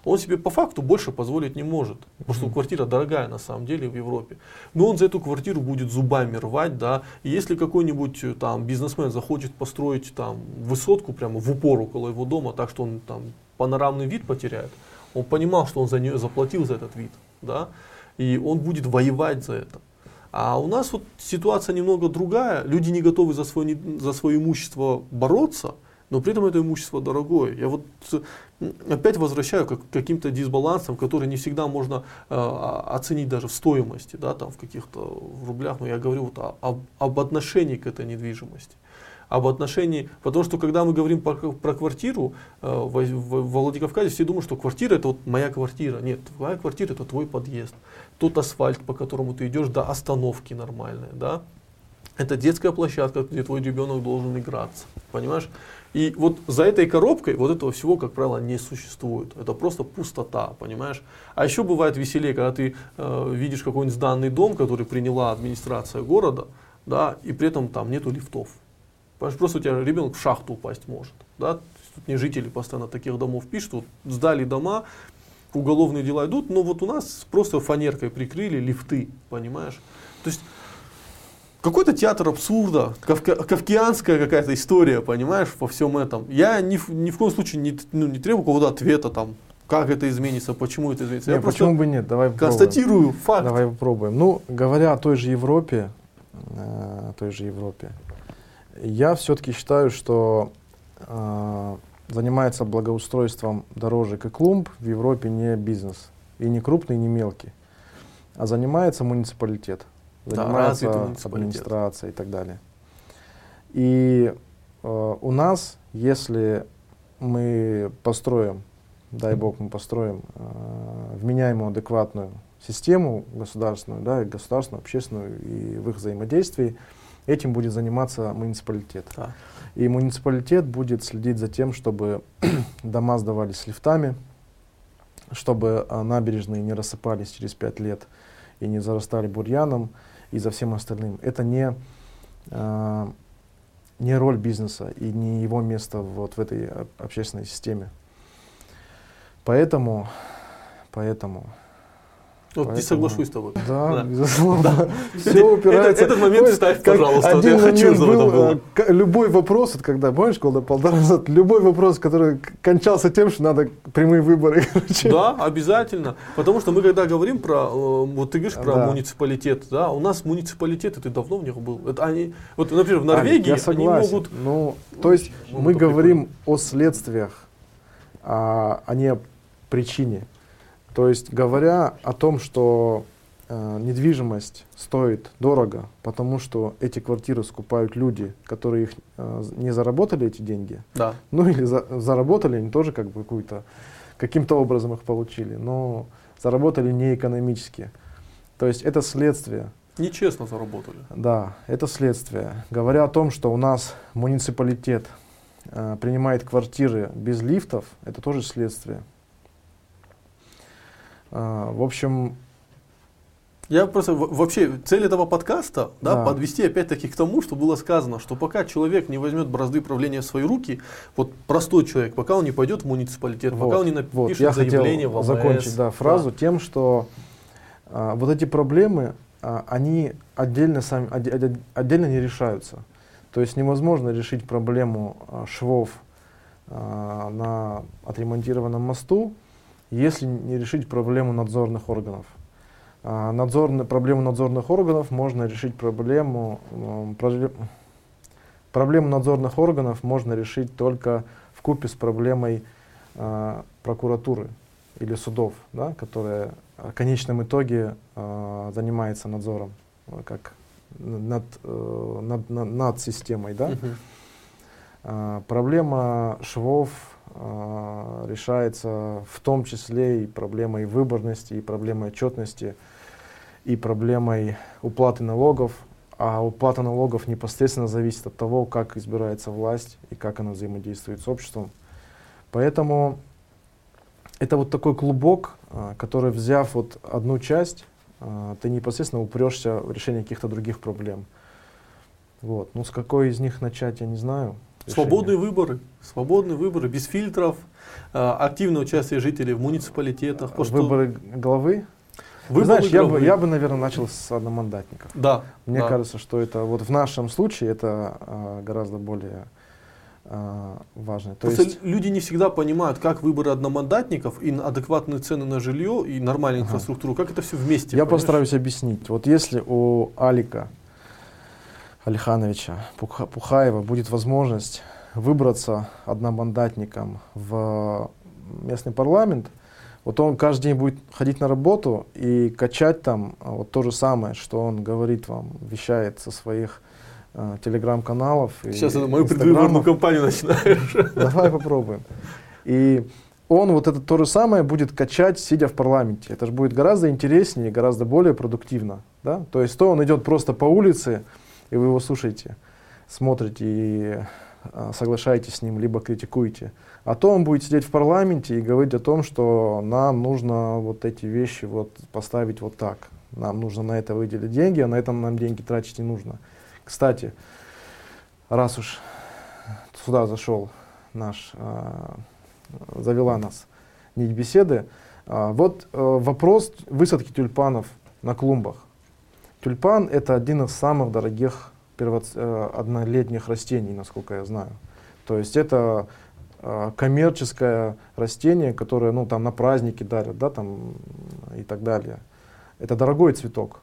он себе по факту больше позволить не может, потому что квартира дорогая на самом деле в Европе. Но он за эту квартиру будет зубами рвать, да. И если какой-нибудь э, там бизнесмен захочет построить там высотку прямо в упор около его дома, так что он там панорамный вид потеряет, он понимал, что он за нее заплатил за этот вид, да, и он будет воевать за это. А у нас вот ситуация немного другая, люди не готовы за свое, за свое имущество бороться, но при этом это имущество дорогое. Я вот опять возвращаю к каким-то дисбалансам, которые не всегда можно э, оценить даже в стоимости, да, там в каких-то в рублях, но я говорю вот о, об, отношении к этой недвижимости об отношении, потому что когда мы говорим про, про квартиру э, в, в, в Владикавказе, все думают, что квартира это вот моя квартира. Нет, твоя квартира это твой подъезд, тот асфальт, по которому ты идешь до остановки нормальной, да, это детская площадка, где твой ребенок должен играться, понимаешь? И вот за этой коробкой вот этого всего, как правило, не существует. Это просто пустота, понимаешь? А еще бывает веселее, когда ты э, видишь какой-нибудь сданный дом, который приняла администрация города, да, и при этом там нету лифтов. Понимаешь, просто у тебя ребенок в шахту упасть может. Да? Тут мне жители постоянно таких домов пишут, вот сдали дома, уголовные дела идут, но вот у нас просто фанеркой прикрыли лифты, понимаешь? То есть какой-то театр абсурда, кавка, кавкианская какая-то история, понимаешь, во всем этом. Я ни, ни в коем случае не, ну, не требую какого-то ответа там, как это изменится, почему это изменится. Нет, Я почему бы нет? Давай констатирую факт. Давай попробуем. Ну, говоря о той же Европе, э, той же Европе, я все-таки считаю, что э, занимается благоустройством дорожек и клумб в Европе не бизнес. И не крупный, и не мелкий. А занимается муниципалитет. Занимается да, администрация и так далее. И э, у нас, если мы построим, дай бог мы построим э, вменяемую, адекватную систему государственную, да, и государственную, общественную и в их взаимодействии, Этим будет заниматься муниципалитет. Да. И муниципалитет будет следить за тем, чтобы дома сдавались лифтами, чтобы а, набережные не рассыпались через пять лет и не зарастали бурьяном и за всем остальным. Это не, э, не роль бизнеса и не его место вот в этой общественной системе. Поэтому, поэтому вот Поэтому... не соглашусь с тобой. Да, да. безусловно. Да. Все упирается. Этот, этот момент ставь, пожалуйста. Один я хочу, чтобы был, это было. Любой вопрос, вот когда, помнишь, года полтора назад, любой вопрос, который кончался тем, что надо прямые выборы. Да, обязательно. Потому что мы когда говорим про, э, вот ты говоришь про да. муниципалитет, да, у нас муниципалитет, это давно в них был. Это они, вот, например, в Норвегии а, они могут... Ну, то есть мы говорим прикольно. о следствиях, а, а не о причине. То есть, говоря о том, что э, недвижимость стоит дорого, потому что эти квартиры скупают люди, которые их э, не заработали эти деньги, да. ну или за, заработали, они тоже как бы какую-то каким-то образом их получили, но заработали не экономически. То есть это следствие. Нечестно заработали. Да, это следствие. Говоря о том, что у нас муниципалитет э, принимает квартиры без лифтов, это тоже следствие. А, в общем, я просто вообще цель этого подкаста да, да. подвести опять-таки к тому, что было сказано, что пока человек не возьмет бразды правления в свои руки, вот простой человек, пока он не пойдет в муниципалитет, вот, пока он не напишет вот, я заявление хотел в АМС, закончить да, фразу да. тем, что а, вот эти проблемы, а, они отдельно, сами, отдельно не решаются. То есть невозможно решить проблему а, швов а, на отремонтированном мосту, если не решить проблему надзорных органов. А, надзорный, проблему надзорных органов можно решить проблему, проблему надзорных органов можно решить только в купе с проблемой а, прокуратуры или судов, да, которая в конечном итоге а, занимается надзором, как над, э, над, над, над системой. Да? Uh-huh. Проблема швов решается в том числе и проблемой выборности, и проблемой отчетности, и проблемой уплаты налогов. А уплата налогов непосредственно зависит от того, как избирается власть и как она взаимодействует с обществом. Поэтому это вот такой клубок, а, который, взяв вот одну часть, а, ты непосредственно упрешься в решение каких-то других проблем. Вот. Ну, с какой из них начать, я не знаю. Свободные выборы, свободные выборы, без фильтров, э, активное участие жителей в муниципалитетах. Выборы что... главы? Выборы Знаешь, я бы, я бы, наверное, начал с одномандатников. Да. Мне да. кажется, что это вот в нашем случае это а, гораздо более а, важно. То Просто есть... люди не всегда понимают, как выборы одномандатников и адекватные цены на жилье и нормальную ага. инфраструктуру, как это все вместе. Я понимаешь? постараюсь объяснить. Вот если у Алика Алихановича Пухаева будет возможность выбраться одномандатником в местный парламент, вот он каждый день будет ходить на работу и качать там а, вот то же самое, что он говорит вам, вещает со своих э, телеграм-каналов. Сейчас это мою предвыборную кампанию начинаешь. Давай попробуем. И он вот это то же самое будет качать, сидя в парламенте. Это же будет гораздо интереснее, гораздо более продуктивно. Да? То есть то он идет просто по улице, и вы его слушаете, смотрите и а, соглашаетесь с ним, либо критикуете. А то он будет сидеть в парламенте и говорить о том, что нам нужно вот эти вещи вот поставить вот так. Нам нужно на это выделить деньги, а на этом нам деньги тратить не нужно. Кстати, раз уж сюда зашел наш э, завела нас нить беседы. А, вот э, вопрос высадки тюльпанов на клумбах. Тюльпан – это один из самых дорогих первоц... Э, однолетних растений, насколько я знаю. То есть это э, коммерческое растение, которое ну, там, на праздники дарят да, там, и так далее. Это дорогой цветок.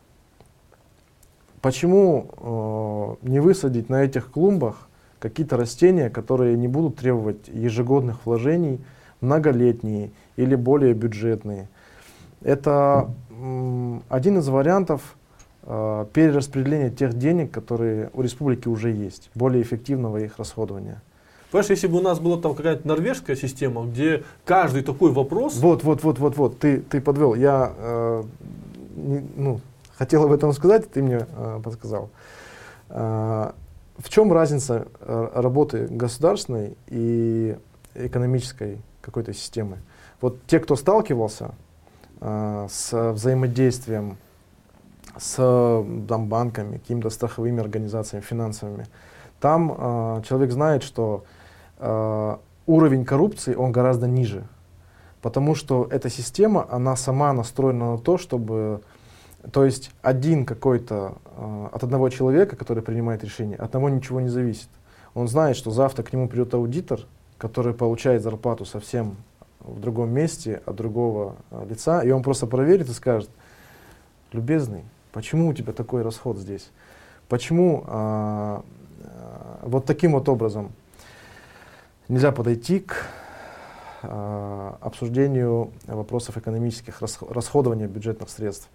Почему э, не высадить на этих клумбах какие-то растения, которые не будут требовать ежегодных вложений, многолетние или более бюджетные. Это один из вариантов э, перераспределения тех денег, которые у республики уже есть, более эффективного их расходования. Понимаешь, если бы у нас была там какая-то норвежская система, где каждый такой вопрос... Вот, вот, вот, вот, вот, ты, ты подвел. Я э, не, ну, хотел об этом сказать, ты мне э, подсказал. Э, в чем разница э, работы государственной и экономической какой-то системы? Вот те, кто сталкивался э, с взаимодействием с там, банками, какими-то страховыми организациями, финансовыми, там э, человек знает, что э, уровень коррупции, он гораздо ниже. Потому что эта система, она сама настроена на то, чтобы то есть один какой-то, э, от одного человека, который принимает решение, от того ничего не зависит. Он знает, что завтра к нему придет аудитор, который получает зарплату совсем в другом месте от другого э, лица, и он просто проверит и скажет, любезный, почему у тебя такой расход здесь? Почему э, э, вот таким вот образом нельзя подойти к э, обсуждению вопросов экономических расходования бюджетных средств?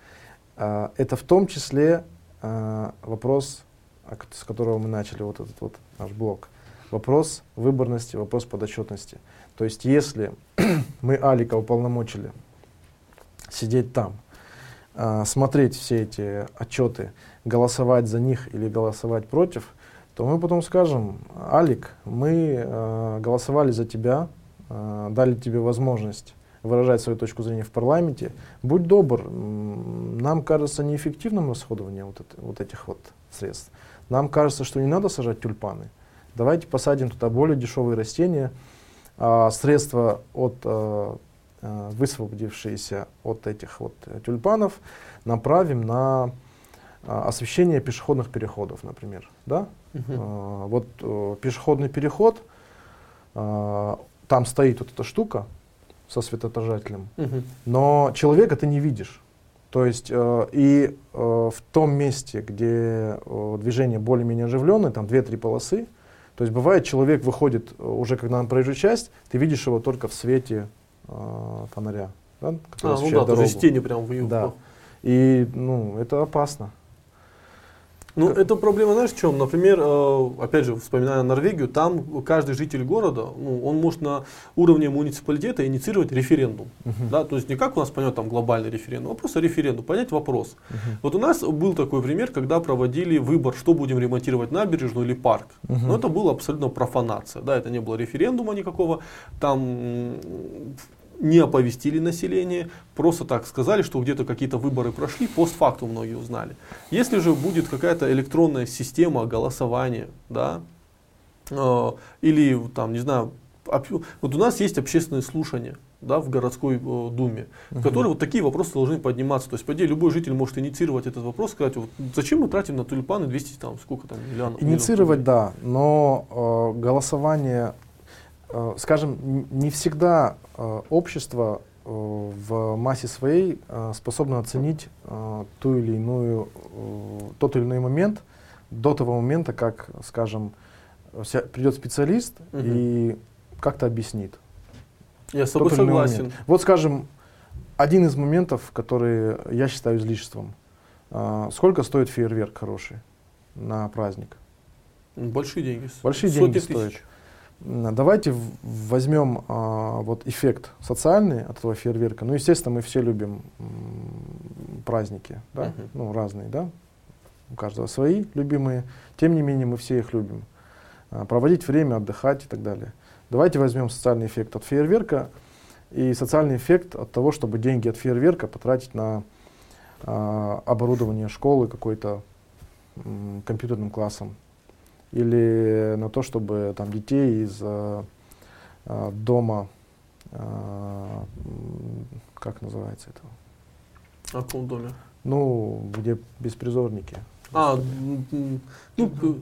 А, это в том числе а, вопрос, с которого мы начали вот этот вот наш блок. Вопрос выборности, вопрос подотчетности. То есть если мы Алика уполномочили сидеть там, смотреть все эти отчеты, голосовать за них или голосовать против, то мы потом скажем, Алик, мы голосовали за тебя, дали тебе возможность выражать свою точку зрения в парламенте, будь добр, нам кажется неэффективным расходование вот, это, вот этих вот средств. Нам кажется, что не надо сажать тюльпаны. Давайте посадим туда более дешевые растения, а средства от а, а, высвободившиеся от этих вот тюльпанов направим на а, освещение пешеходных переходов, например. Да? А, вот а, пешеходный переход, а, там стоит вот эта штука, со светоотражателем, угу. но человека ты не видишь. То есть э, и э, в том месте, где э, движение более-менее оживленное, там 2-3 полосы, то есть бывает человек выходит э, уже когда на проезжую часть, ты видишь его только в свете э, фонаря, да, который а, ну да, дорогу. то есть тени прям в Да. И ну, это опасно. Ну, как? это проблема, знаешь, в чем? Например, э, опять же, вспоминая Норвегию, там каждый житель города, ну, он может на уровне муниципалитета инициировать референдум. Uh -huh. Да? То есть не как у нас понять там глобальный референдум, а просто референдум, понять вопрос. Uh -huh. Вот у нас был такой пример, когда проводили выбор, что будем ремонтировать, набережную или парк. Uh -huh. Но это была абсолютно профанация. Да? Это не было референдума никакого. Там не оповестили население, просто так сказали, что где-то какие-то выборы прошли, постфактум многие узнали. Если же будет какая-то электронная система голосования, да, э, или там, не знаю, вот у нас есть общественные слушания, да, в городской э, думе, uh-huh. в которой вот такие вопросы должны подниматься. То есть, по идее, любой житель может инициировать этот вопрос, сказать, вот, зачем мы тратим на тюльпаны 200, там, сколько там, миллионов? Инициировать, миллионов да, но э, голосование скажем, не всегда э, общество э, в массе своей способно оценить ту или иную, тот или иной момент до того момента, как, скажем, Придет специалист Мгм. и как-то объяснит. Я с тобой согласен. Вот, скажем, один из моментов, который я считаю излишеством. Сколько стоит фейерверк хороший на праздник? Большие деньги. Большие Сотни деньги тысяч. стоят. Давайте возьмем а, вот эффект социальный от этого фейерверка. Ну, естественно, мы все любим м, праздники, да? Мгм. ну, разные, да, у каждого свои любимые. Тем не менее, мы все их любим. А, проводить время, отдыхать и так далее. Давайте возьмем социальный эффект от фейерверка и социальный эффект от того, чтобы деньги от фейерверка потратить на а, оборудование школы какой-то компьютерным классом или на то, чтобы там детей из а, а, дома, м, как называется это, А в каком доме? ну, где беспризорники. А, ну,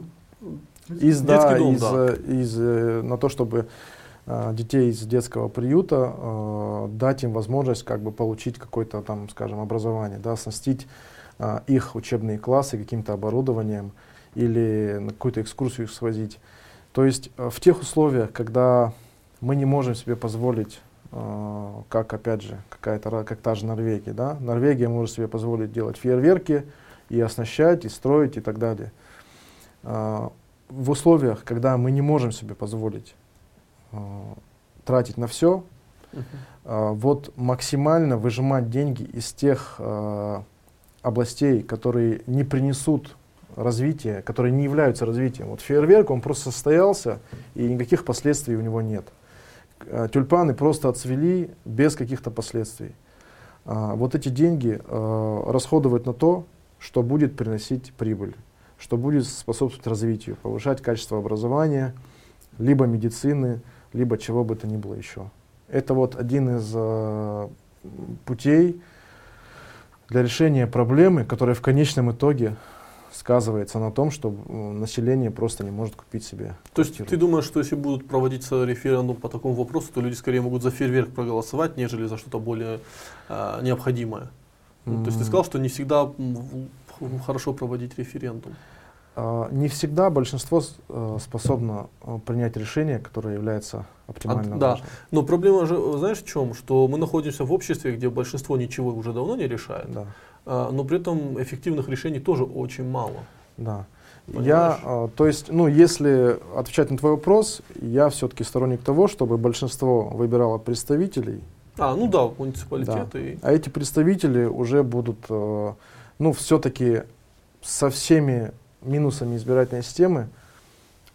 Из, да, дом, из, да. э, из, э, на то, чтобы э, детей из детского приюта э, дать им возможность как бы получить какое-то там, скажем, образование, да, оснастить э, их учебные классы каким-то оборудованием или на какую-то экскурсию их свозить. То есть э, в тех условиях, когда мы не можем себе позволить, э, как опять же, какая-то, как та же Норвегия, да, Норвегия может себе позволить делать фейерверки и оснащать, и строить и так далее. А, в условиях, когда мы не можем себе позволить а, тратить на все, мгм. а, вот максимально выжимать деньги из тех а, областей, которые не принесут развития, которые не являются развитием. Вот фейерверк, он просто состоялся, и никаких последствий у него нет. А, Тюльпаны просто отцвели без каких-то последствий. А, Вот эти деньги а, расходовать на то, что будет приносить прибыль, что будет способствовать развитию, повышать качество образования, либо медицины, либо чего бы то ни было еще. Это вот один из м, путей для решения проблемы, которая в конечном итоге сказывается на том, что м, население просто не может купить себе То есть квартиру. ты думаешь, что если будут проводиться референдум по такому вопросу, то люди скорее могут за фейерверк проголосовать, нежели за что-то более а, необходимое? Ну, то есть ты сказал, что не всегда хорошо проводить референдум. А, Не всегда большинство э, способно э, принять решение, которое является оптимально да. важным. Но проблема же, э, знаешь, в чем? Что мы находимся в обществе, где большинство ничего уже давно не решает, Да, а, но при этом эффективных решений тоже очень мало. да. Понимаешь? Я, а, то есть, ну, если отвечать на твой вопрос, я все-таки сторонник того, чтобы большинство выбирало представителей, А, ну да, муниципалитеты. и- а эти представители уже будут, э, ну, все-таки со всеми минусами избирательной системы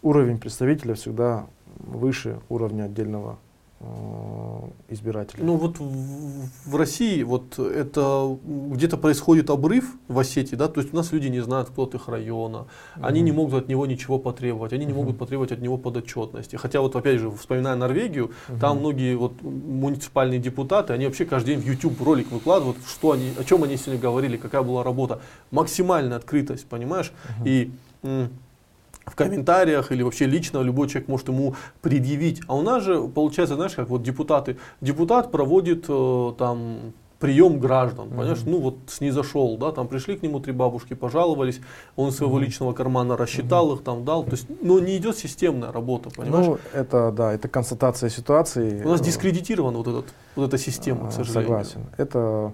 уровень представителя всегда выше уровня отдельного э, избирателя. Ну вот в, в России вот это где-то происходит обрыв в Осетии, да, то есть у нас люди не знают, кто от их района, они не Мгм. могут от него ничего потребовать, они не Мгм. могут потребовать от него подотчетности. Хотя вот опять же, вспоминая Норвегию, там Мгм. многие вот муниципальные депутаты, они вообще каждый день в YouTube ролик выкладывают, что они, о чем они сегодня говорили, какая была работа. Максимальная открытость, понимаешь? Мгм. И в комментариях или вообще лично любой человек может ему предъявить. А у нас же получается, знаешь, как вот депутаты. Депутат проводит э, там прием граждан, Мгм. понимаешь, ну вот снизошел, да, там пришли к нему три бабушки, пожаловались, он из своего Мгм. личного кармана рассчитал их, там дал, то есть, ну не идет системная работа, понимаешь? Ну, это, да, это констатация ситуации. У нас дискредитирована вот, этот, вот эта система, а, к сожалению. Согласен. Это,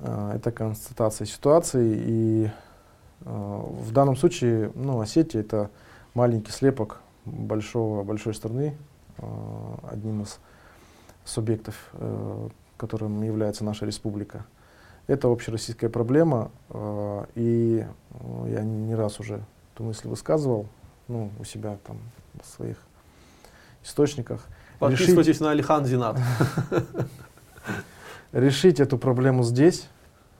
а, это констатация ситуации. И в данном случае, ну, Осетия это маленький слепок большого, большой страны, а, одним из субъектов, э, которым является наша республика. Это общероссийская проблема, э, и э, я не раз уже эту мысль высказывал, ну, у себя там в своих источниках. Подписывайтесь на Алихан Зинат. Решить эту проблему здесь,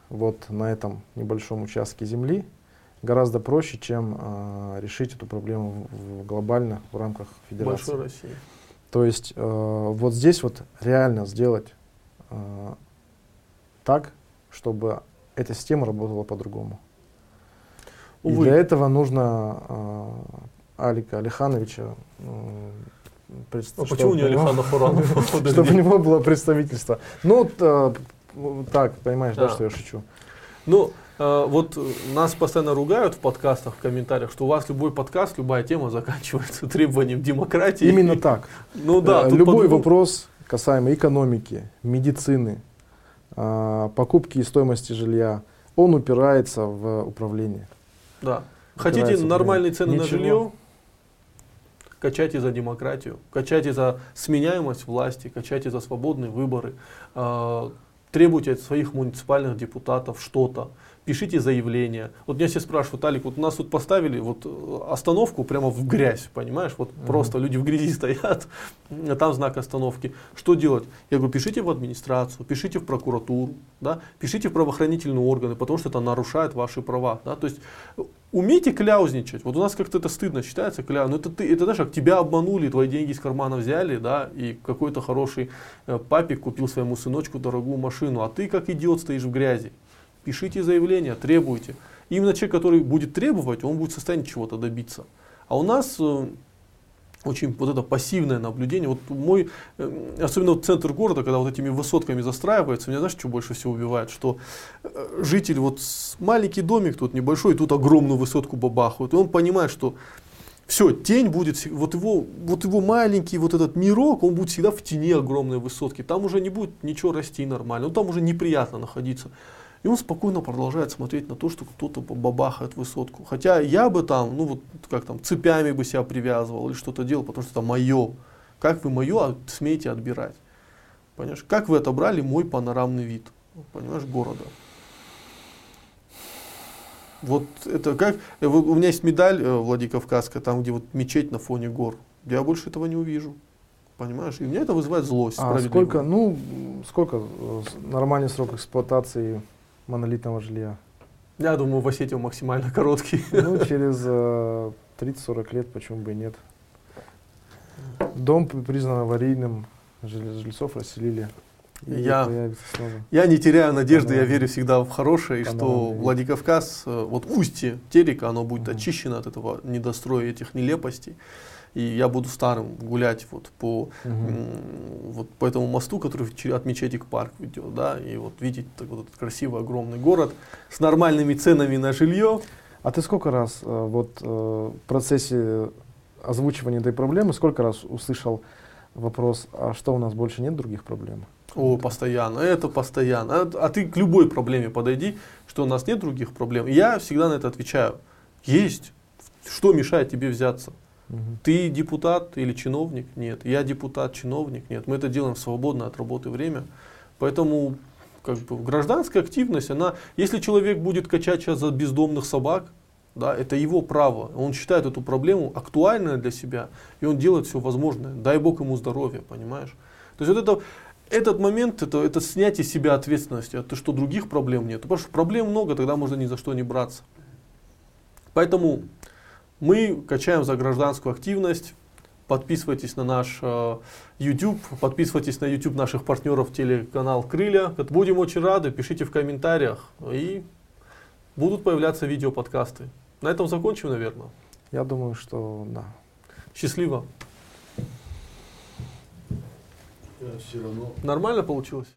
вот на этом небольшом участке земли, гораздо проще, чем э, решить эту проблему в- в глобально в рамках федерации. Большой России. То есть э, вот здесь вот реально сделать э, так, чтобы эта система работала по-другому. И для этого нужно э, Алика Алихановича э, пред- А почему не Алихан Ахуранов? чтобы у него было представительство. Ну, э, так, понимаешь, да, что я шучу. Ну, вот нас постоянно ругают в подкастах, в комментариях, что у вас любой подкаст, любая тема заканчивается требованием демократии. Именно так. Ну да. Э, любой вопрос касаемо экономики, медицины, э, покупки и стоимости жилья, он упирается в управление. Да. Хотите нормальные цены Ничего. на жилье? Качайте за демократию, качайте за сменяемость власти, качайте за свободные выборы, э, требуйте от своих муниципальных депутатов что-то пишите заявление. Вот меня все спрашивают, Алик, вот у нас тут поставили вот э, остановку прямо в грязь, понимаешь? Вот uh-huh. просто люди в грязи стоят, а там знак остановки. Что делать? Я говорю, пишите в администрацию, пишите в прокуратуру, да, пишите в правоохранительные органы, потому что это нарушает ваши права. Да? То есть умейте кляузничать. Вот у нас как-то это стыдно считается, кляу. Но это ты, это знаешь, как тебя обманули, твои деньги из кармана взяли, да, и какой-то хороший э, папик купил своему сыночку дорогую машину, а ты как идиот стоишь в грязи пишите заявление, требуйте. именно человек, который будет требовать, он будет в состоянии чего-то добиться. А у нас э, очень вот это пассивное наблюдение. Вот мой, э, особенно вот центр города, когда вот этими высотками застраивается, меня знаешь, что больше всего убивает? Что э, житель, вот маленький домик тут небольшой, тут огромную высотку бабахают, и он понимает, что все, тень будет, вот его, вот его маленький вот этот мирок, он будет всегда в тени огромной высотки. Там уже не будет ничего расти нормально, ну там уже неприятно находиться. И он спокойно продолжает смотреть на то, что кто-то бабахает высотку. Хотя я бы там, ну вот как там, цепями бы себя привязывал или что-то делал, потому что это мое. Как вы мое а смеете отбирать? Понимаешь? Как вы отобрали мой панорамный вид, понимаешь, города? Вот это как, э, у меня есть медаль э, Владикавказская, там где вот мечеть на фоне гор. Я больше этого не увижу. Понимаешь? И меня это вызывает злость. А сколько, ну, сколько э, нормальный срок эксплуатации монолитного жилья? Я думаю, в Осетии максимально короткий. Ну, через э, 30-40 лет, почему бы и нет. Дом признан аварийным, жильцов расселили. Я, я не теряю надежды, я верю всегда в хорошее, и что Владикавказ, э, вот устье Терека, оно будет очищено от этого недостроя, этих нелепостей и я буду старым гулять вот по, угу. вот по этому мосту, который от мечети к парк ведет, да, и вот видеть так, вот этот красивый огромный город с нормальными ценами на жилье. А ты сколько раз э, вот э, в процессе озвучивания этой проблемы, сколько раз услышал вопрос, а что у нас больше нет других проблем? О, постоянно, это постоянно. А, а ты к любой проблеме подойди, что у нас нет других проблем. Я всегда на это отвечаю. Есть. Что мешает тебе взяться? Угу. Ты депутат или чиновник? Нет. Я депутат, чиновник? Нет. Мы это делаем в свободное от работы время. Поэтому как бы, гражданская активность, она, если человек будет качать сейчас за бездомных собак, да, это его право. Он считает эту проблему актуальной для себя, и он делает все возможное. Дай Бог ему здоровья, понимаешь? То есть вот это, этот момент, это, это снятие себя ответственности, от того, что других проблем нет. Потому что проблем много, тогда можно ни за что не браться. Поэтому мы качаем за гражданскую активность. Подписывайтесь на наш э, YouTube, подписывайтесь на YouTube наших партнеров телеканал Крылья. Будем очень рады, пишите в комментариях и будут появляться видео-подкасты. На этом закончим, наверное. Я думаю, что да. Счастливо. все равно. Нормально получилось?